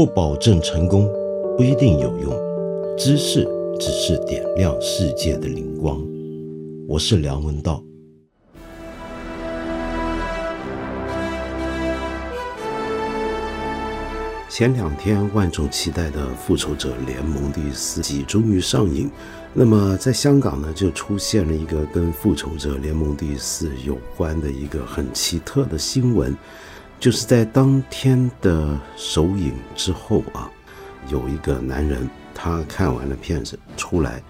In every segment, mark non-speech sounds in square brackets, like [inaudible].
不保证成功，不一定有用。知识只是点亮世界的灵光。我是梁文道。前两天万众期待的《复仇者联盟》第四季终于上映，那么在香港呢，就出现了一个跟《复仇者联盟》第四有关的一个很奇特的新闻，就是在当天的首映之后啊，有一个男人他看完了片子出来，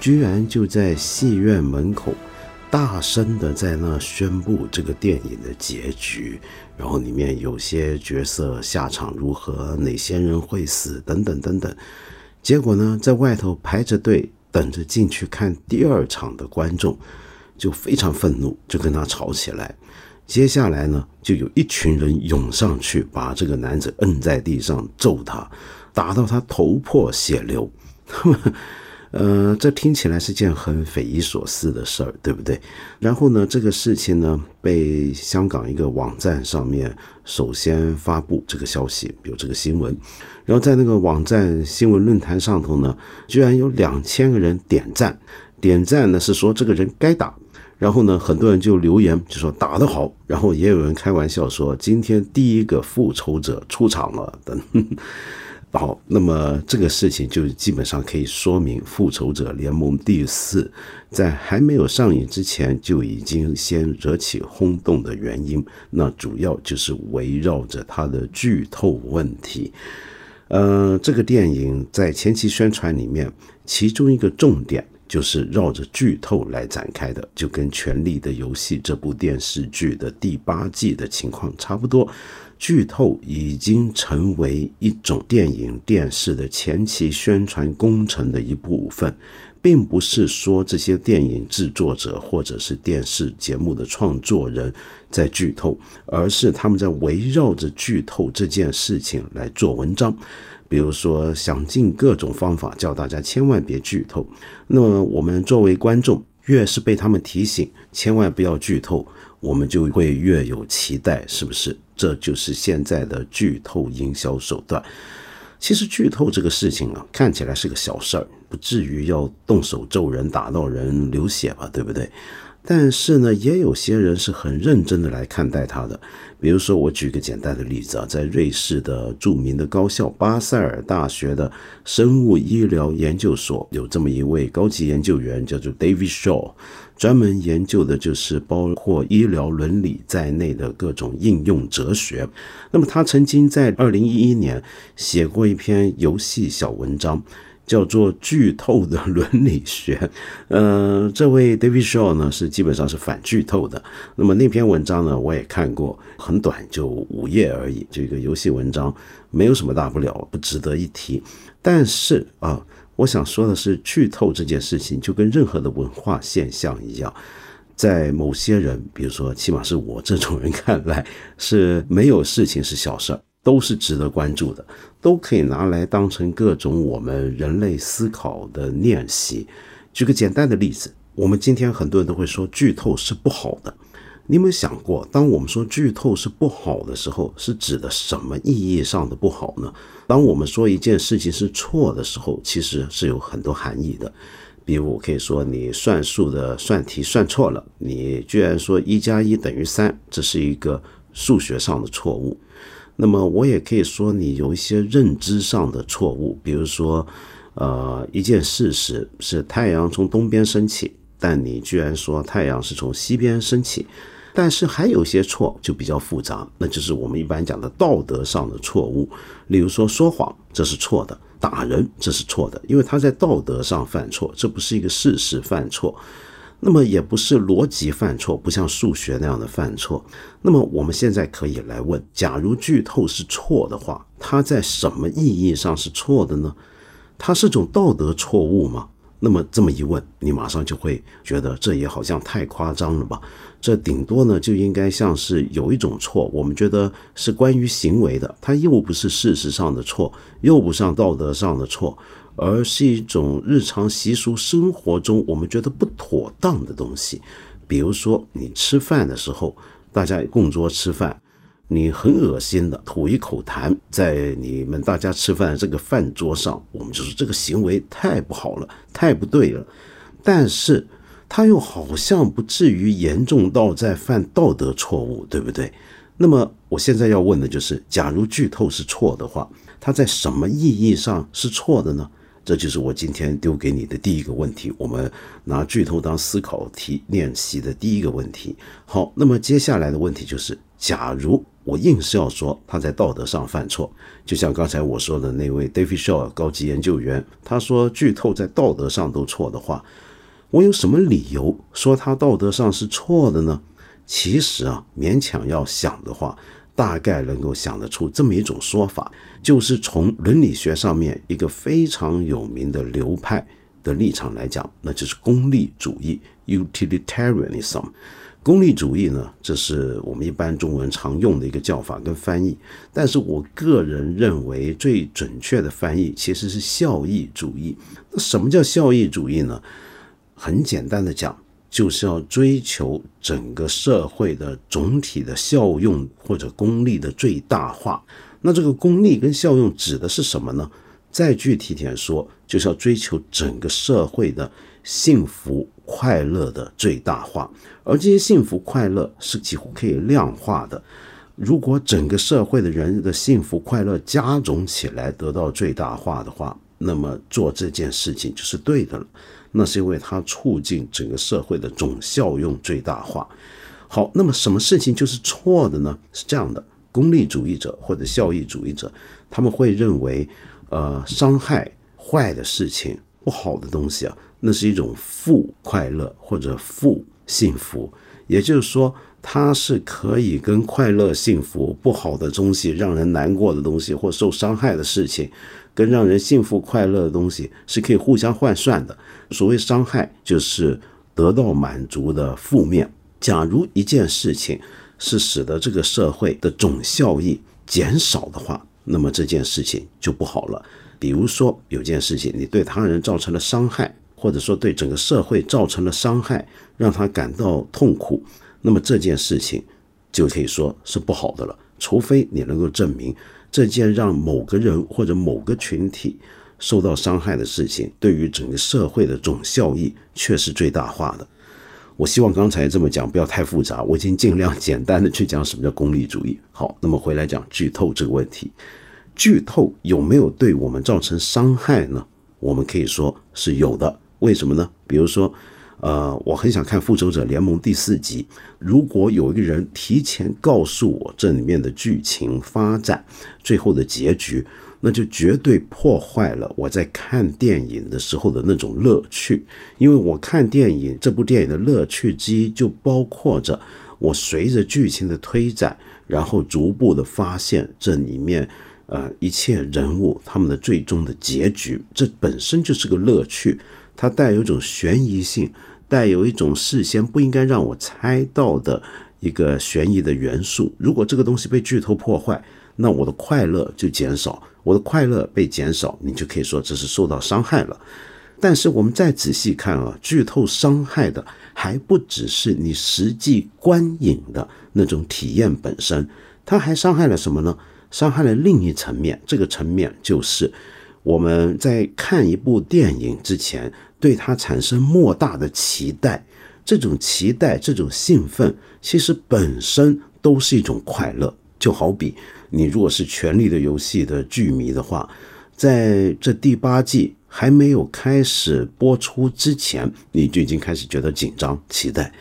居然就在戏院门口。大声的在那宣布这个电影的结局，然后里面有些角色下场如何，哪些人会死等等等等。结果呢，在外头排着队等着进去看第二场的观众就非常愤怒，就跟他吵起来。接下来呢，就有一群人涌上去，把这个男子摁在地上揍他，打到他头破血流。[laughs] 呃，这听起来是件很匪夷所思的事儿，对不对？然后呢，这个事情呢，被香港一个网站上面首先发布这个消息，有这个新闻，然后在那个网站新闻论坛上头呢，居然有两千个人点赞，点赞呢是说这个人该打，然后呢，很多人就留言就说打得好，然后也有人开玩笑说今天第一个复仇者出场了等。好，那么这个事情就基本上可以说明《复仇者联盟》第四在还没有上映之前就已经先惹起轰动的原因，那主要就是围绕着它的剧透问题。呃，这个电影在前期宣传里面，其中一个重点就是绕着剧透来展开的，就跟《权力的游戏》这部电视剧的第八季的情况差不多。剧透已经成为一种电影、电视的前期宣传工程的一部分，并不是说这些电影制作者或者是电视节目的创作人在剧透，而是他们在围绕着剧透这件事情来做文章。比如说，想尽各种方法叫大家千万别剧透。那么，我们作为观众，越是被他们提醒千万不要剧透。我们就会越有期待，是不是？这就是现在的剧透营销手段。其实剧透这个事情啊，看起来是个小事儿，不至于要动手揍人、打到人流血吧，对不对？但是呢，也有些人是很认真的来看待它的。比如说，我举个简单的例子啊，在瑞士的著名的高校巴塞尔大学的生物医疗研究所，有这么一位高级研究员，叫做 David Shaw，专门研究的就是包括医疗伦理在内的各种应用哲学。那么，他曾经在二零一一年写过一篇游戏小文章。叫做剧透的伦理学，[laughs] 呃，这位 David Shaw 呢是基本上是反剧透的。那么那篇文章呢，我也看过，很短，就五页而已。这个游戏文章没有什么大不了，不值得一提。但是啊，我想说的是，剧透这件事情就跟任何的文化现象一样，在某些人，比如说起码是我这种人看来，是没有事情是小事儿。都是值得关注的，都可以拿来当成各种我们人类思考的练习。举个简单的例子，我们今天很多人都会说剧透是不好的。你有没有想过，当我们说剧透是不好的时候，是指的什么意义上的不好呢？当我们说一件事情是错的时候，其实是有很多含义的。比如，我可以说你算数的算题算错了，你居然说一加一等于三，这是一个数学上的错误。那么我也可以说，你有一些认知上的错误，比如说，呃，一件事实是太阳从东边升起，但你居然说太阳是从西边升起。但是还有些错就比较复杂，那就是我们一般讲的道德上的错误，例如说说谎，这是错的；打人，这是错的，因为他在道德上犯错，这不是一个事实犯错。那么也不是逻辑犯错，不像数学那样的犯错。那么我们现在可以来问：假如剧透是错的话，它在什么意义上是错的呢？它是种道德错误吗？那么这么一问，你马上就会觉得这也好像太夸张了吧？这顶多呢就应该像是有一种错，我们觉得是关于行为的，它又不是事实上的错，又不上道德上的错。而是一种日常习俗生活中我们觉得不妥当的东西，比如说你吃饭的时候，大家共桌吃饭，你很恶心的吐一口痰在你们大家吃饭的这个饭桌上，我们就是这个行为太不好了，太不对了。但是他又好像不至于严重到在犯道德错误，对不对？那么我现在要问的就是，假如剧透是错的话，它在什么意义上是错的呢？这就是我今天丢给你的第一个问题。我们拿剧透当思考题练习的第一个问题。好，那么接下来的问题就是，假如我硬是要说他在道德上犯错，就像刚才我说的那位 David Shaw 高级研究员，他说剧透在道德上都错的话，我有什么理由说他道德上是错的呢？其实啊，勉强要想的话，大概能够想得出这么一种说法，就是从伦理学上面一个非常有名的流派的立场来讲，那就是功利主义 （utilitarianism）。功利主义呢，这是我们一般中文常用的一个叫法跟翻译，但是我个人认为最准确的翻译其实是效益主义。那什么叫效益主义呢？很简单的讲。就是要追求整个社会的总体的效用或者功利的最大化。那这个功利跟效用指的是什么呢？再具体点说，就是要追求整个社会的幸福快乐的最大化。而这些幸福快乐是几乎可以量化的。如果整个社会的人的幸福快乐加总起来得到最大化的话，那么做这件事情就是对的了。那是因为它促进整个社会的总效用最大化。好，那么什么事情就是错的呢？是这样的，功利主义者或者效益主义者，他们会认为，呃，伤害坏的事情、不好的东西啊，那是一种负快乐或者负幸福。也就是说，它是可以跟快乐、幸福、不好的东西、让人难过的东西或受伤害的事情。跟让人幸福快乐的东西是可以互相换算的。所谓伤害，就是得到满足的负面。假如一件事情是使得这个社会的总效益减少的话，那么这件事情就不好了。比如说，有件事情你对他人造成了伤害，或者说对整个社会造成了伤害，让他感到痛苦，那么这件事情就可以说是不好的了。除非你能够证明。这件让某个人或者某个群体受到伤害的事情，对于整个社会的总效益却是最大化的。我希望刚才这么讲不要太复杂，我已经尽量简单的去讲什么叫功利主义。好，那么回来讲剧透这个问题，剧透有没有对我们造成伤害呢？我们可以说是有的。为什么呢？比如说。呃，我很想看《复仇者联盟》第四集。如果有一个人提前告诉我这里面的剧情发展、最后的结局，那就绝对破坏了我在看电影的时候的那种乐趣。因为我看电影，这部电影的乐趣之一就包括着我随着剧情的推展，然后逐步的发现这里面呃一切人物他们的最终的结局，这本身就是个乐趣，它带有一种悬疑性。带有一种事先不应该让我猜到的一个悬疑的元素。如果这个东西被剧透破坏，那我的快乐就减少。我的快乐被减少，你就可以说这是受到伤害了。但是我们再仔细看啊，剧透伤害的还不只是你实际观影的那种体验本身，它还伤害了什么呢？伤害了另一层面。这个层面就是我们在看一部电影之前。对它产生莫大的期待，这种期待、这种兴奋，其实本身都是一种快乐。就好比你如果是《权力的游戏》的剧迷的话，在这第八季还没有开始播出之前，你就已经开始觉得紧张、期待。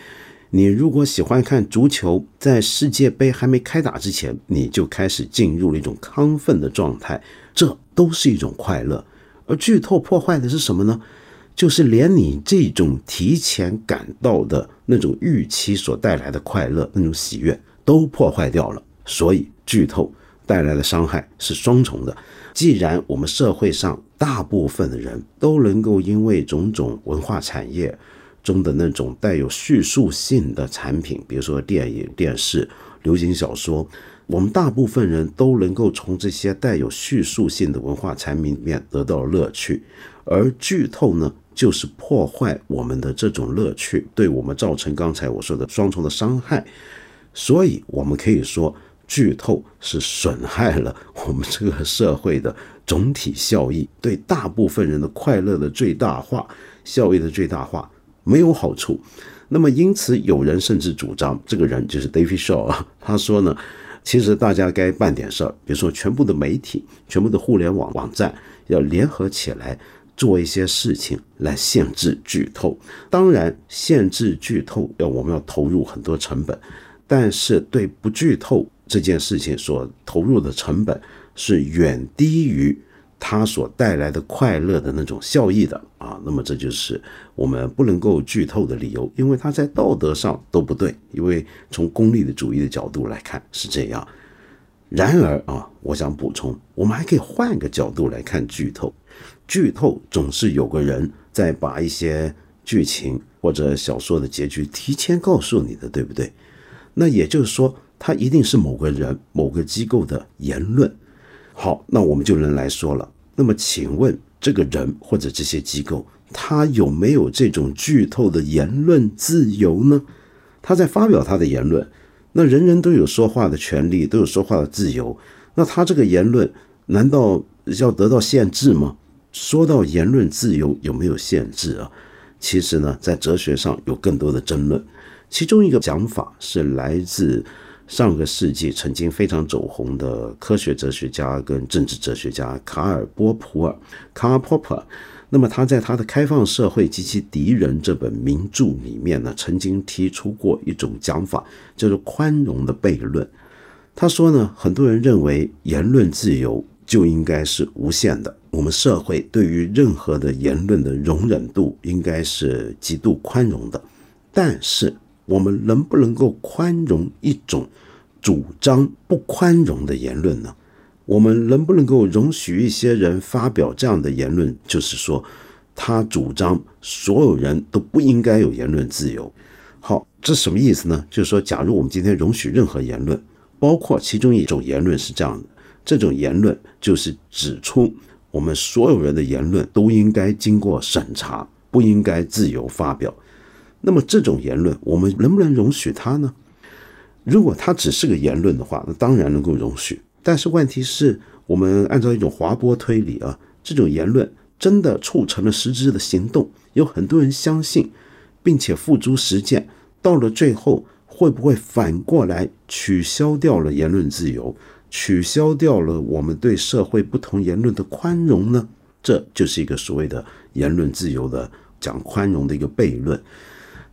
你如果喜欢看足球，在世界杯还没开打之前，你就开始进入了一种亢奋的状态，这都是一种快乐。而剧透破坏的是什么呢？就是连你这种提前感到的那种预期所带来的快乐、那种喜悦都破坏掉了，所以剧透带来的伤害是双重的。既然我们社会上大部分的人都能够因为种种文化产业中的那种带有叙述性的产品，比如说电影、电视、流行小说，我们大部分人都能够从这些带有叙述性的文化产品里面得到乐趣，而剧透呢？就是破坏我们的这种乐趣，对我们造成刚才我说的双重的伤害。所以，我们可以说，剧透是损害了我们这个社会的总体效益，对大部分人的快乐的最大化、效益的最大化没有好处。那么，因此有人甚至主张，这个人就是 David Shaw 啊，他说呢，其实大家该办点事儿，比如说全部的媒体、全部的互联网网站要联合起来做一些事情来限制剧透。当然，限制剧透要我们要投入很多成本，但是对不剧透这件事情所投入的成本是远低于。它所带来的快乐的那种效益的啊，那么这就是我们不能够剧透的理由，因为它在道德上都不对，因为从功利的主义的角度来看是这样。然而啊，我想补充，我们还可以换个角度来看剧透。剧透总是有个人在把一些剧情或者小说的结局提前告诉你的，对不对？那也就是说，它一定是某个人、某个机构的言论。好，那我们就能来说了。那么，请问这个人或者这些机构，他有没有这种剧透的言论自由呢？他在发表他的言论，那人人都有说话的权利，都有说话的自由。那他这个言论难道要得到限制吗？说到言论自由有没有限制啊？其实呢，在哲学上有更多的争论。其中一个讲法是来自。上个世纪曾经非常走红的科学哲学家跟政治哲学家卡尔波普尔 （Karl Popper），那么他在他的《开放社会及其敌人》这本名著里面呢，曾经提出过一种讲法，叫做宽容的悖论。他说呢，很多人认为言论自由就应该是无限的，我们社会对于任何的言论的容忍度应该是极度宽容的，但是。我们能不能够宽容一种主张不宽容的言论呢？我们能不能够容许一些人发表这样的言论？就是说，他主张所有人都不应该有言论自由。好，这什么意思呢？就是说，假如我们今天容许任何言论，包括其中一种言论是这样的，这种言论就是指出我们所有人的言论都应该经过审查，不应该自由发表。那么这种言论，我们能不能容许它呢？如果它只是个言论的话，那当然能够容许。但是问题是，我们按照一种滑坡推理啊，这种言论真的促成了实质的行动，有很多人相信，并且付诸实践，到了最后，会不会反过来取消掉了言论自由，取消掉了我们对社会不同言论的宽容呢？这就是一个所谓的言论自由的讲宽容的一个悖论。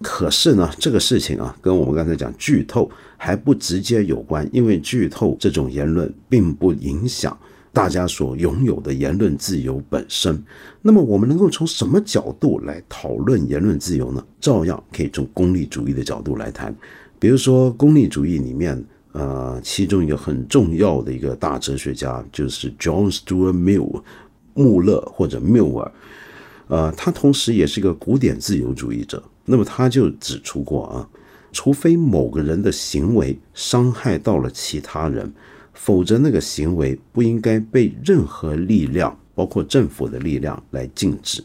可是呢，这个事情啊，跟我们刚才讲剧透还不直接有关，因为剧透这种言论并不影响大家所拥有的言论自由本身。那么，我们能够从什么角度来讨论言论自由呢？照样可以从功利主义的角度来谈。比如说，功利主义里面，呃，其中一个很重要的一个大哲学家就是 John Stuart Mill，穆勒或者缪尔，呃，他同时也是一个古典自由主义者。那么他就指出过啊，除非某个人的行为伤害到了其他人，否则那个行为不应该被任何力量，包括政府的力量来禁止。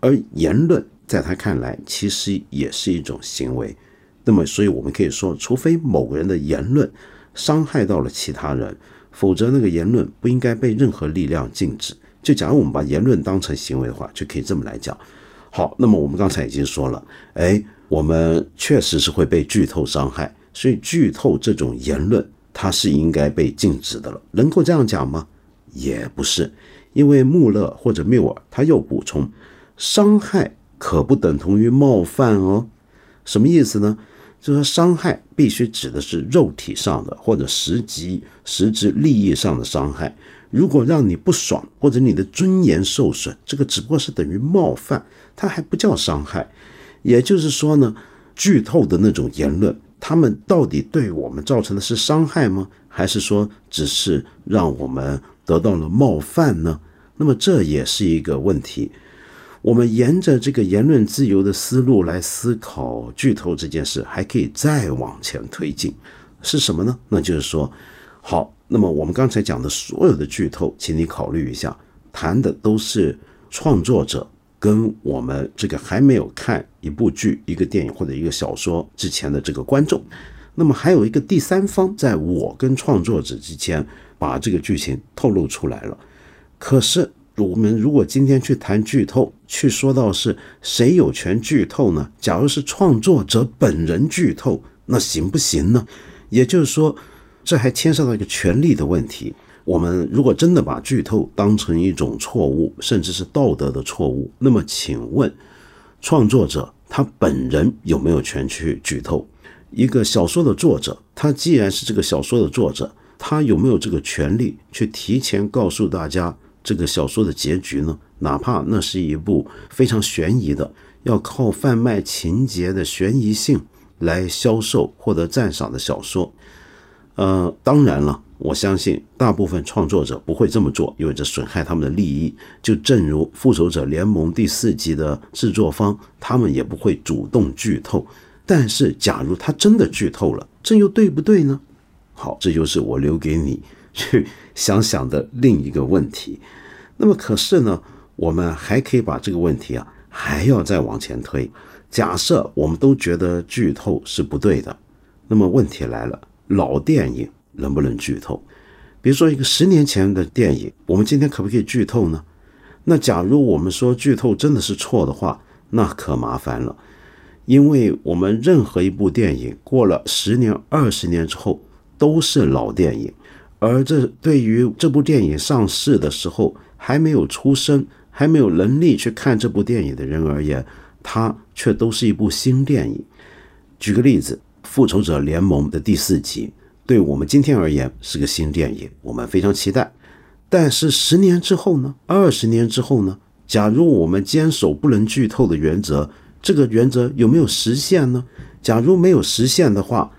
而言论在他看来其实也是一种行为。那么，所以我们可以说，除非某个人的言论伤害到了其他人，否则那个言论不应该被任何力量禁止。就假如我们把言论当成行为的话，就可以这么来讲。好，那么我们刚才已经说了，哎，我们确实是会被剧透伤害，所以剧透这种言论它是应该被禁止的了。能够这样讲吗？也不是，因为穆勒或者缪尔他又补充，伤害可不等同于冒犯哦。什么意思呢？就说伤害必须指的是肉体上的或者实际实质利益上的伤害。如果让你不爽或者你的尊严受损，这个只不过是等于冒犯。它还不叫伤害，也就是说呢，剧透的那种言论，他们到底对我们造成的是伤害吗？还是说只是让我们得到了冒犯呢？那么这也是一个问题。我们沿着这个言论自由的思路来思考剧透这件事，还可以再往前推进，是什么呢？那就是说，好，那么我们刚才讲的所有的剧透，请你考虑一下，谈的都是创作者。跟我们这个还没有看一部剧、一个电影或者一个小说之前的这个观众，那么还有一个第三方，在我跟创作者之间把这个剧情透露出来了。可是我们如果今天去谈剧透，去说到是谁有权剧透呢？假如是创作者本人剧透，那行不行呢？也就是说，这还牵涉到一个权利的问题。我们如果真的把剧透当成一种错误，甚至是道德的错误，那么请问，创作者他本人有没有权去剧透？一个小说的作者，他既然是这个小说的作者，他有没有这个权利去提前告诉大家这个小说的结局呢？哪怕那是一部非常悬疑的，要靠贩卖情节的悬疑性来销售、获得赞赏的小说。呃，当然了。我相信大部分创作者不会这么做，因为这损害他们的利益。就正如《复仇者联盟》第四集的制作方，他们也不会主动剧透。但是，假如他真的剧透了，这又对不对呢？好，这就是我留给你 [laughs] 去想想的另一个问题。那么，可是呢，我们还可以把这个问题啊，还要再往前推。假设我们都觉得剧透是不对的，那么问题来了，老电影。能不能剧透？比如说一个十年前的电影，我们今天可不可以剧透呢？那假如我们说剧透真的是错的话，那可麻烦了，因为我们任何一部电影过了十年、二十年之后都是老电影，而这对于这部电影上市的时候还没有出生、还没有能力去看这部电影的人而言，它却都是一部新电影。举个例子，《复仇者联盟》的第四集。对我们今天而言是个新电影，我们非常期待。但是十年之后呢？二十年之后呢？假如我们坚守不能剧透的原则，这个原则有没有实现呢？假如没有实现的话，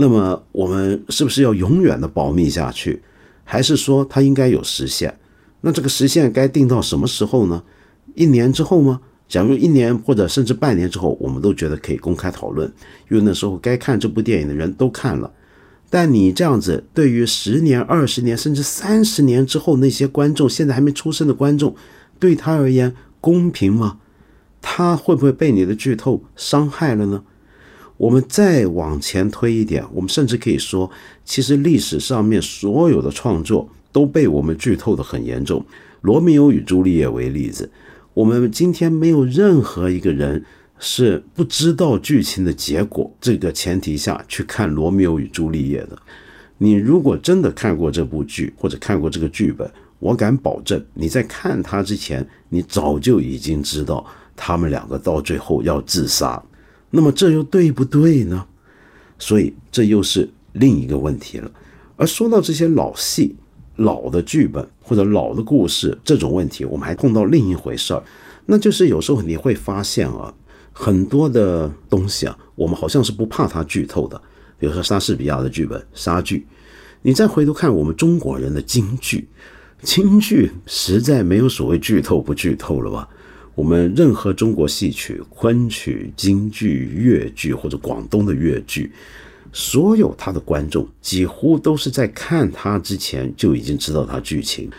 那么我们是不是要永远的保密下去？还是说它应该有时限？那这个时限该定到什么时候呢？一年之后吗？假如一年或者甚至半年之后，我们都觉得可以公开讨论，因为那时候该看这部电影的人都看了。但你这样子，对于十年、二十年，甚至三十年之后那些观众，现在还没出生的观众，对他而言公平吗？他会不会被你的剧透伤害了呢？我们再往前推一点，我们甚至可以说，其实历史上面所有的创作都被我们剧透的很严重。罗密欧与朱丽叶为例子，我们今天没有任何一个人。是不知道剧情的结果这个前提下去看《罗密欧与朱丽叶》的。你如果真的看过这部剧或者看过这个剧本，我敢保证你在看它之前，你早就已经知道他们两个到最后要自杀。那么这又对不对呢？所以这又是另一个问题了。而说到这些老戏、老的剧本或者老的故事这种问题，我们还碰到另一回事儿，那就是有时候你会发现啊。很多的东西啊，我们好像是不怕它剧透的。比如说莎士比亚的剧本《莎剧》，你再回头看我们中国人的京剧，京剧实在没有所谓剧透不剧透了吧？我们任何中国戏曲、昆曲、京剧、越剧或者广东的越剧，所有他的观众几乎都是在看他之前就已经知道他剧情。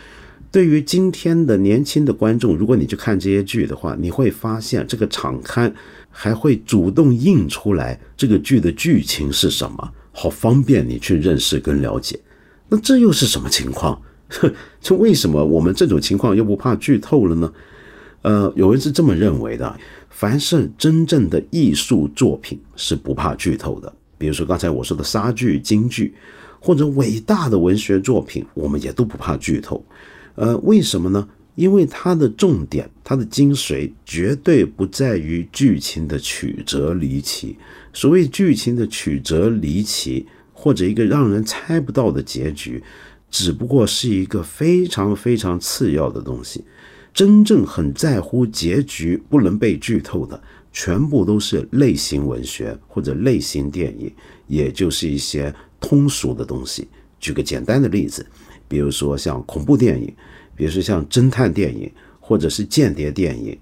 对于今天的年轻的观众，如果你去看这些剧的话，你会发现这个场刊还会主动印出来这个剧的剧情是什么，好方便你去认识跟了解。那这又是什么情况？[laughs] 这为什么我们这种情况又不怕剧透了呢？呃，有人是这么认为的：凡是真正的艺术作品是不怕剧透的，比如说刚才我说的莎剧、京剧，或者伟大的文学作品，我们也都不怕剧透。呃，为什么呢？因为它的重点，它的精髓绝对不在于剧情的曲折离奇。所谓剧情的曲折离奇，或者一个让人猜不到的结局，只不过是一个非常非常次要的东西。真正很在乎结局不能被剧透的，全部都是类型文学或者类型电影，也就是一些通俗的东西。举个简单的例子。比如说像恐怖电影，比如说像侦探电影，或者是间谍电影，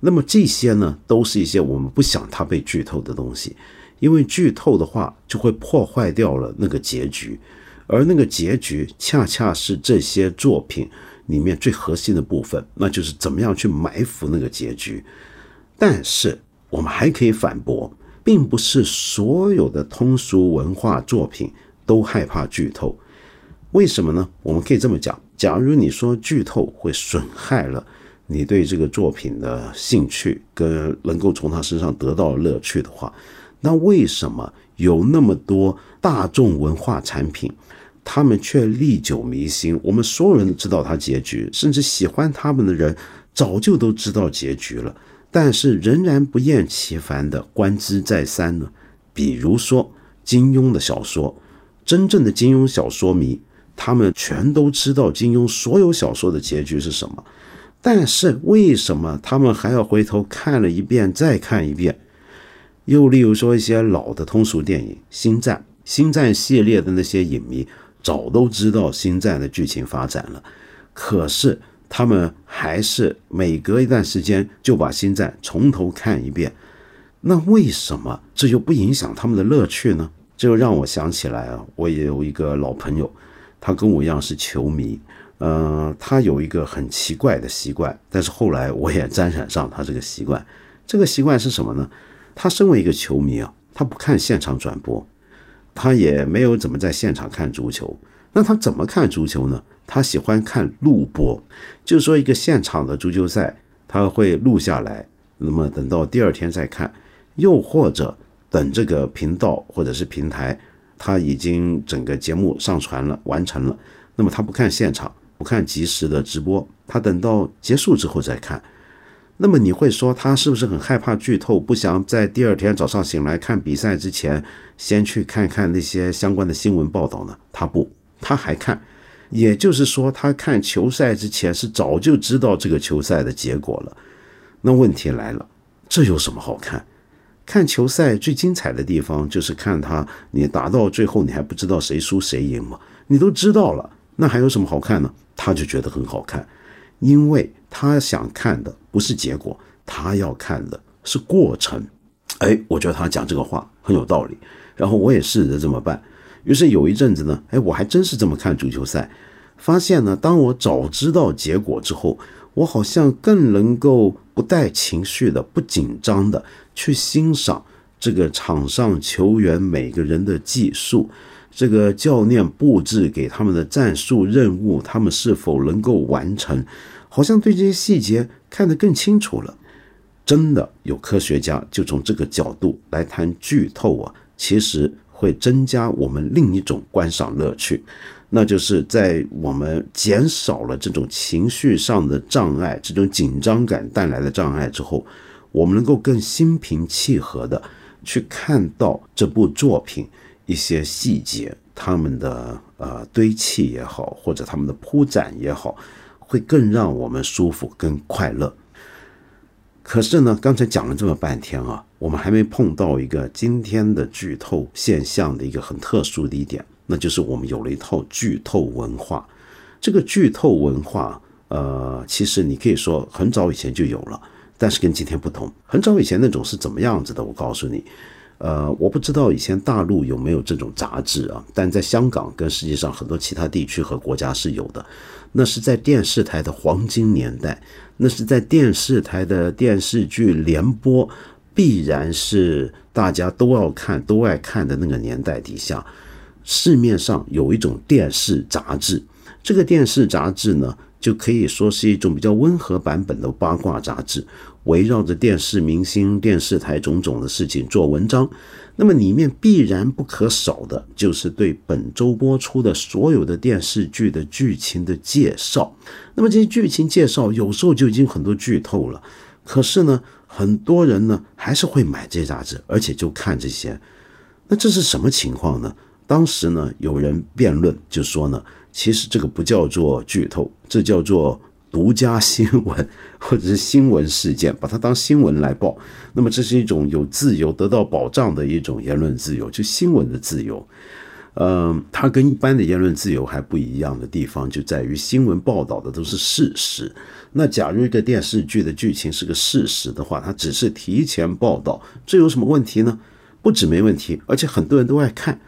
那么这些呢，都是一些我们不想它被剧透的东西，因为剧透的话就会破坏掉了那个结局，而那个结局恰恰是这些作品里面最核心的部分，那就是怎么样去埋伏那个结局。但是我们还可以反驳，并不是所有的通俗文化作品都害怕剧透。为什么呢？我们可以这么讲：假如你说剧透会损害了你对这个作品的兴趣，跟能够从他身上得到乐趣的话，那为什么有那么多大众文化产品，他们却历久弥新？我们所有人都知道它结局，甚至喜欢他们的人早就都知道结局了，但是仍然不厌其烦的观之再三呢？比如说金庸的小说，真正的金庸小说迷。他们全都知道金庸所有小说的结局是什么，但是为什么他们还要回头看了一遍再看一遍？又例如说一些老的通俗电影《星战》，《星战》系列的那些影迷早都知道《星战》的剧情发展了，可是他们还是每隔一段时间就把《星战》从头看一遍。那为什么这又不影响他们的乐趣呢？这又让我想起来啊，我也有一个老朋友。他跟我一样是球迷，呃，他有一个很奇怪的习惯，但是后来我也沾染上他这个习惯。这个习惯是什么呢？他身为一个球迷啊，他不看现场转播，他也没有怎么在现场看足球。那他怎么看足球呢？他喜欢看录播，就是说一个现场的足球赛，他会录下来，那么等到第二天再看，又或者等这个频道或者是平台。他已经整个节目上传了，完成了。那么他不看现场，不看即时的直播，他等到结束之后再看。那么你会说他是不是很害怕剧透，不想在第二天早上醒来看比赛之前先去看看那些相关的新闻报道呢？他不，他还看。也就是说，他看球赛之前是早就知道这个球赛的结果了。那问题来了，这有什么好看？看球赛最精彩的地方就是看他，你打到最后你还不知道谁输谁赢吗？你都知道了，那还有什么好看呢？他就觉得很好看，因为他想看的不是结果，他要看的是过程。哎，我觉得他讲这个话很有道理，然后我也试着这么办。于是有一阵子呢，哎，我还真是这么看足球赛，发现呢，当我早知道结果之后。我好像更能够不带情绪的、不紧张的去欣赏这个场上球员每个人的技术，这个教练布置给他们的战术任务，他们是否能够完成，好像对这些细节看得更清楚了。真的有科学家就从这个角度来谈剧透啊，其实会增加我们另一种观赏乐趣。那就是在我们减少了这种情绪上的障碍、这种紧张感带来的障碍之后，我们能够更心平气和的去看到这部作品一些细节，他们的呃堆砌也好，或者他们的铺展也好，会更让我们舒服、更快乐。可是呢，刚才讲了这么半天啊，我们还没碰到一个今天的剧透现象的一个很特殊的一点。那就是我们有了一套剧透文化，这个剧透文化，呃，其实你可以说很早以前就有了，但是跟今天不同。很早以前那种是怎么样子的？我告诉你，呃，我不知道以前大陆有没有这种杂志啊，但在香港跟世界上很多其他地区和国家是有的。那是在电视台的黄金年代，那是在电视台的电视剧联播必然是大家都要看、都爱看的那个年代底下。市面上有一种电视杂志，这个电视杂志呢，就可以说是一种比较温和版本的八卦杂志，围绕着电视明星、电视台种种的事情做文章。那么里面必然不可少的就是对本周播出的所有的电视剧的剧情的介绍。那么这些剧情介绍有时候就已经很多剧透了，可是呢，很多人呢还是会买这杂志，而且就看这些。那这是什么情况呢？当时呢，有人辩论就说呢，其实这个不叫做剧透，这叫做独家新闻 [laughs] 或者是新闻事件，把它当新闻来报。那么这是一种有自由得到保障的一种言论自由，就新闻的自由。嗯，它跟一般的言论自由还不一样的地方就在于，新闻报道的都是事实。那假如一个电视剧的剧情是个事实的话，它只是提前报道，这有什么问题呢？不止没问题，而且很多人都爱看。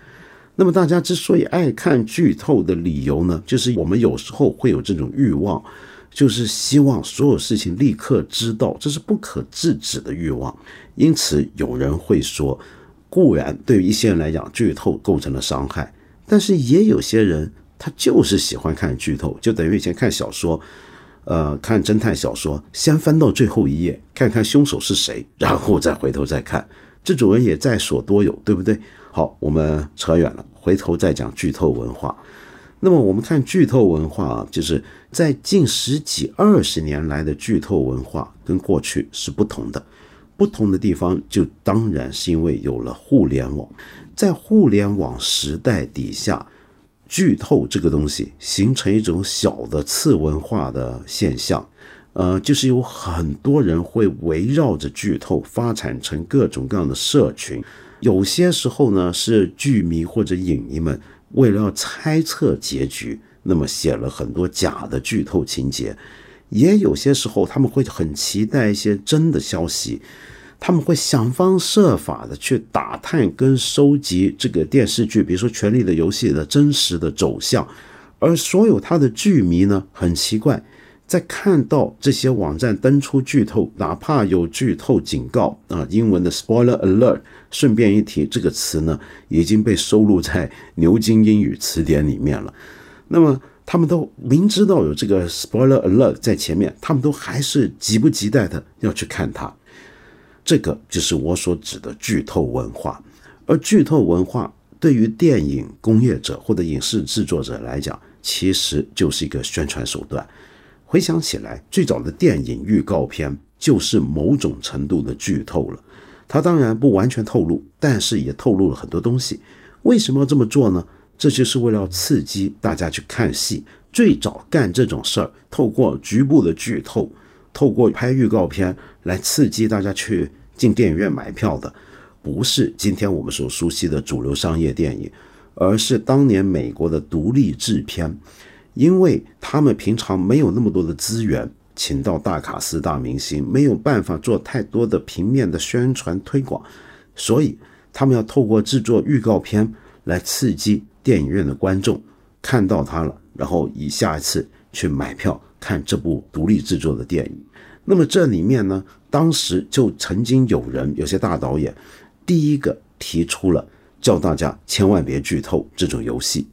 那么大家之所以爱看剧透的理由呢，就是我们有时候会有这种欲望，就是希望所有事情立刻知道，这是不可制止的欲望。因此，有人会说，固然对于一些人来讲，剧透构成了伤害，但是也有些人他就是喜欢看剧透，就等于以前看小说，呃，看侦探小说，先翻到最后一页，看看凶手是谁，然后再回头再看。这种人也在所多有，对不对？好，我们扯远了，回头再讲剧透文化。那么我们看剧透文化啊，就是在近十几二十年来的剧透文化跟过去是不同的。不同的地方就当然是因为有了互联网，在互联网时代底下，剧透这个东西形成一种小的次文化的现象。呃，就是有很多人会围绕着剧透发展成各种各样的社群。有些时候呢，是剧迷或者影迷们为了要猜测结局，那么写了很多假的剧透情节；也有些时候，他们会很期待一些真的消息，他们会想方设法的去打探跟收集这个电视剧，比如说《权力的游戏》的真实的走向。而所有他的剧迷呢，很奇怪。在看到这些网站登出剧透，哪怕有剧透警告啊，英文的 spoiler alert。顺便一提，这个词呢已经被收录在牛津英语词典里面了。那么他们都明知道有这个 spoiler alert 在前面，他们都还是急不及待的要去看它。这个就是我所指的剧透文化。而剧透文化对于电影工业者或者影视制作者来讲，其实就是一个宣传手段。回想起来，最早的电影预告片就是某种程度的剧透了。它当然不完全透露，但是也透露了很多东西。为什么要这么做呢？这就是为了刺激大家去看戏。最早干这种事儿，透过局部的剧透，透过拍预告片来刺激大家去进电影院买票的，不是今天我们所熟悉的主流商业电影，而是当年美国的独立制片。因为他们平常没有那么多的资源，请到大卡司、大明星，没有办法做太多的平面的宣传推广，所以他们要透过制作预告片来刺激电影院的观众看到它了，然后以下一次去买票看这部独立制作的电影。那么这里面呢，当时就曾经有人，有些大导演，第一个提出了叫大家千万别剧透这种游戏。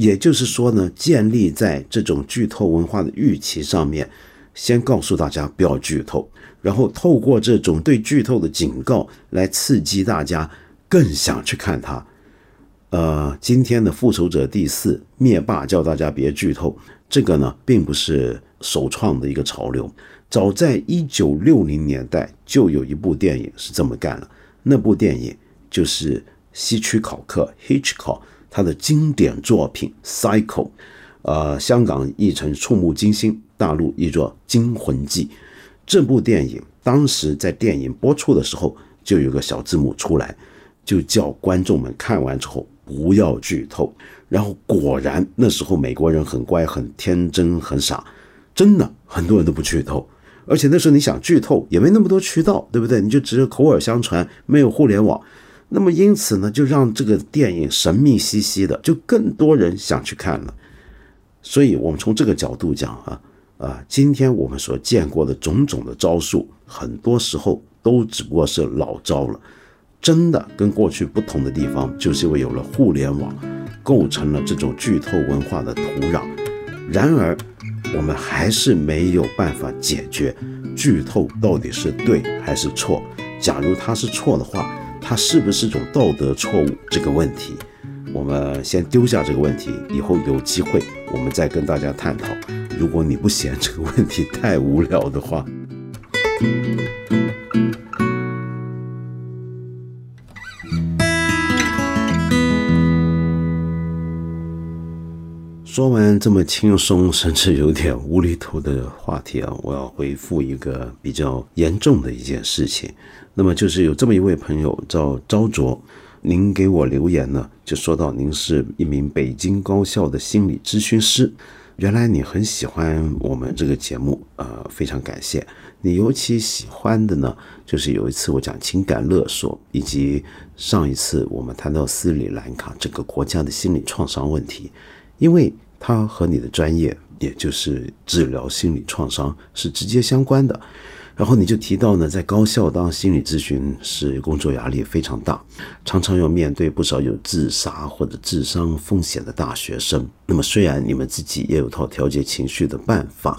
也就是说呢，建立在这种剧透文化的预期上面，先告诉大家不要剧透，然后透过这种对剧透的警告来刺激大家更想去看它。呃，今天的《复仇者》第四灭霸叫大家别剧透，这个呢并不是首创的一个潮流，早在一九六零年代就有一部电影是这么干了，那部电影就是希区考克 （Hitchcock）。他的经典作品《Cycle》，呃，香港译成《触目惊心》，大陆译作《惊魂记》。这部电影当时在电影播出的时候，就有个小字幕出来，就叫观众们看完之后不要剧透。然后果然，那时候美国人很乖、很天真、很傻，真的很多人都不剧透。而且那时候你想剧透也没那么多渠道，对不对？你就只有口耳相传，没有互联网。那么因此呢，就让这个电影神秘兮兮的，就更多人想去看了。所以，我们从这个角度讲啊，啊，今天我们所见过的种种的招数，很多时候都只不过是老招了。真的跟过去不同的地方，就是因为有了互联网，构成了这种剧透文化的土壤。然而，我们还是没有办法解决剧透到底是对还是错。假如它是错的话，它是不是种道德错误？这个问题，我们先丢下这个问题，以后有机会我们再跟大家探讨。如果你不嫌这个问题太无聊的话，说完这么轻松甚至有点无厘头的话题啊，我要回复一个比较严重的一件事情。那么就是有这么一位朋友叫昭卓，您给我留言呢，就说到您是一名北京高校的心理咨询师，原来你很喜欢我们这个节目，呃，非常感谢。你尤其喜欢的呢，就是有一次我讲情感勒索，以及上一次我们谈到斯里兰卡整个国家的心理创伤问题，因为它和你的专业也就是治疗心理创伤是直接相关的。然后你就提到呢，在高校当心理咨询师，工作压力非常大，常常要面对不少有自杀或者自伤风险的大学生。那么虽然你们自己也有套调节情绪的办法，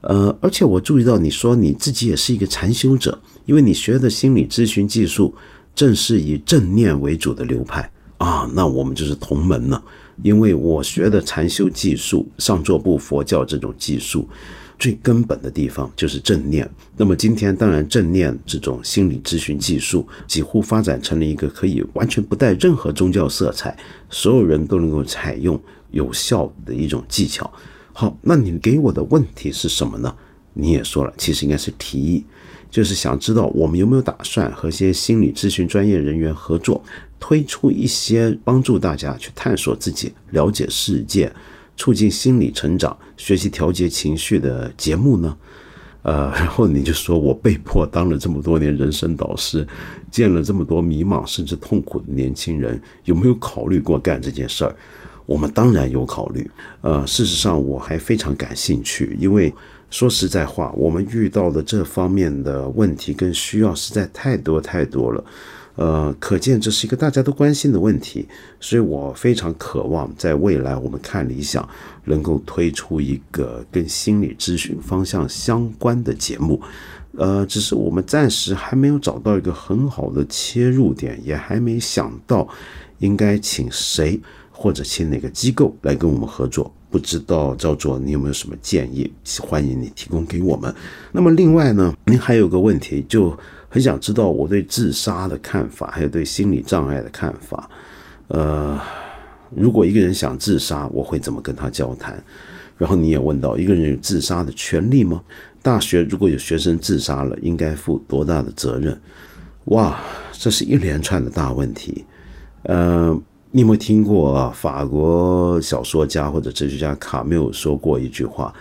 呃，而且我注意到你说你自己也是一个禅修者，因为你学的心理咨询技术正是以正念为主的流派啊，那我们就是同门了。因为我学的禅修技术，上座部佛教这种技术。最根本的地方就是正念。那么今天，当然正念这种心理咨询技术几乎发展成了一个可以完全不带任何宗教色彩，所有人都能够采用有效的一种技巧。好，那你给我的问题是什么呢？你也说了，其实应该是提议，就是想知道我们有没有打算和一些心理咨询专业人员合作，推出一些帮助大家去探索自己、了解世界。促进心理成长、学习调节情绪的节目呢？呃，[laughs] 然后你就说我被迫当了这么多年人生导师，见了这么多迷茫甚至痛苦的年轻人，有没有考虑过干这件事儿？我们当然有考虑。呃，事实上我还非常感兴趣，因为说实在话，我们遇到的这方面的问题跟需要实在太多太多了。呃，可见这是一个大家都关心的问题，所以我非常渴望在未来我们看理想能够推出一个跟心理咨询方向相关的节目。呃，只是我们暂时还没有找到一个很好的切入点，也还没想到应该请谁或者请哪个机构来跟我们合作。不知道赵卓你有没有什么建议？欢迎你提供给我们。那么另外呢，您还有个问题就。很想知道我对自杀的看法，还有对心理障碍的看法。呃，如果一个人想自杀，我会怎么跟他交谈？然后你也问到，一个人有自杀的权利吗？大学如果有学生自杀了，应该负多大的责任？哇，这是一连串的大问题。呃，你有没有听过法国小说家或者哲学家卡缪说过一句话？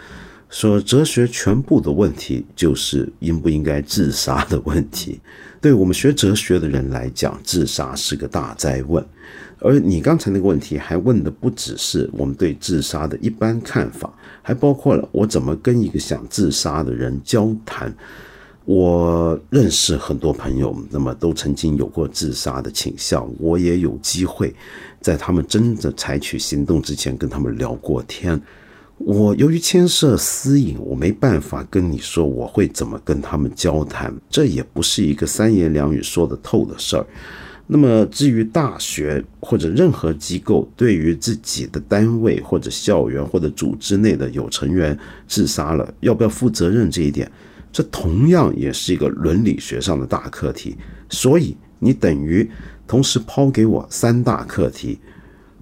说哲学全部的问题就是应不应该自杀的问题。对我们学哲学的人来讲，自杀是个大灾问。而你刚才那个问题还问的不只是我们对自杀的一般看法，还包括了我怎么跟一个想自杀的人交谈。我认识很多朋友，那么都曾经有过自杀的倾向，我也有机会在他们真的采取行动之前跟他们聊过天。我由于牵涉私隐，我没办法跟你说我会怎么跟他们交谈，这也不是一个三言两语说得透的事儿。那么至于大学或者任何机构对于自己的单位或者校园或者组织内的有成员自杀了，要不要负责任这一点，这同样也是一个伦理学上的大课题。所以你等于同时抛给我三大课题。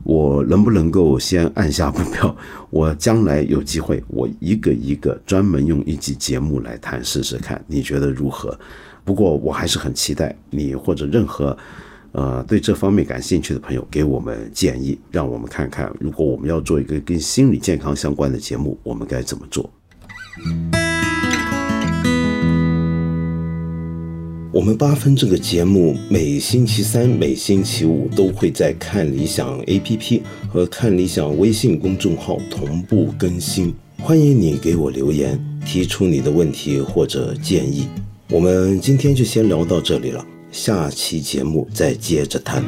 我能不能够先按下不表？[laughs] 我将来有机会，我一个一个专门用一集节目来谈试试看，你觉得如何？不过我还是很期待你或者任何，呃，对这方面感兴趣的朋友给我们建议，让我们看看，如果我们要做一个跟心理健康相关的节目，我们该怎么做。我们八分这个节目每星期三、每星期五都会在看理想 APP 和看理想微信公众号同步更新。欢迎你给我留言，提出你的问题或者建议。我们今天就先聊到这里了，下期节目再接着谈。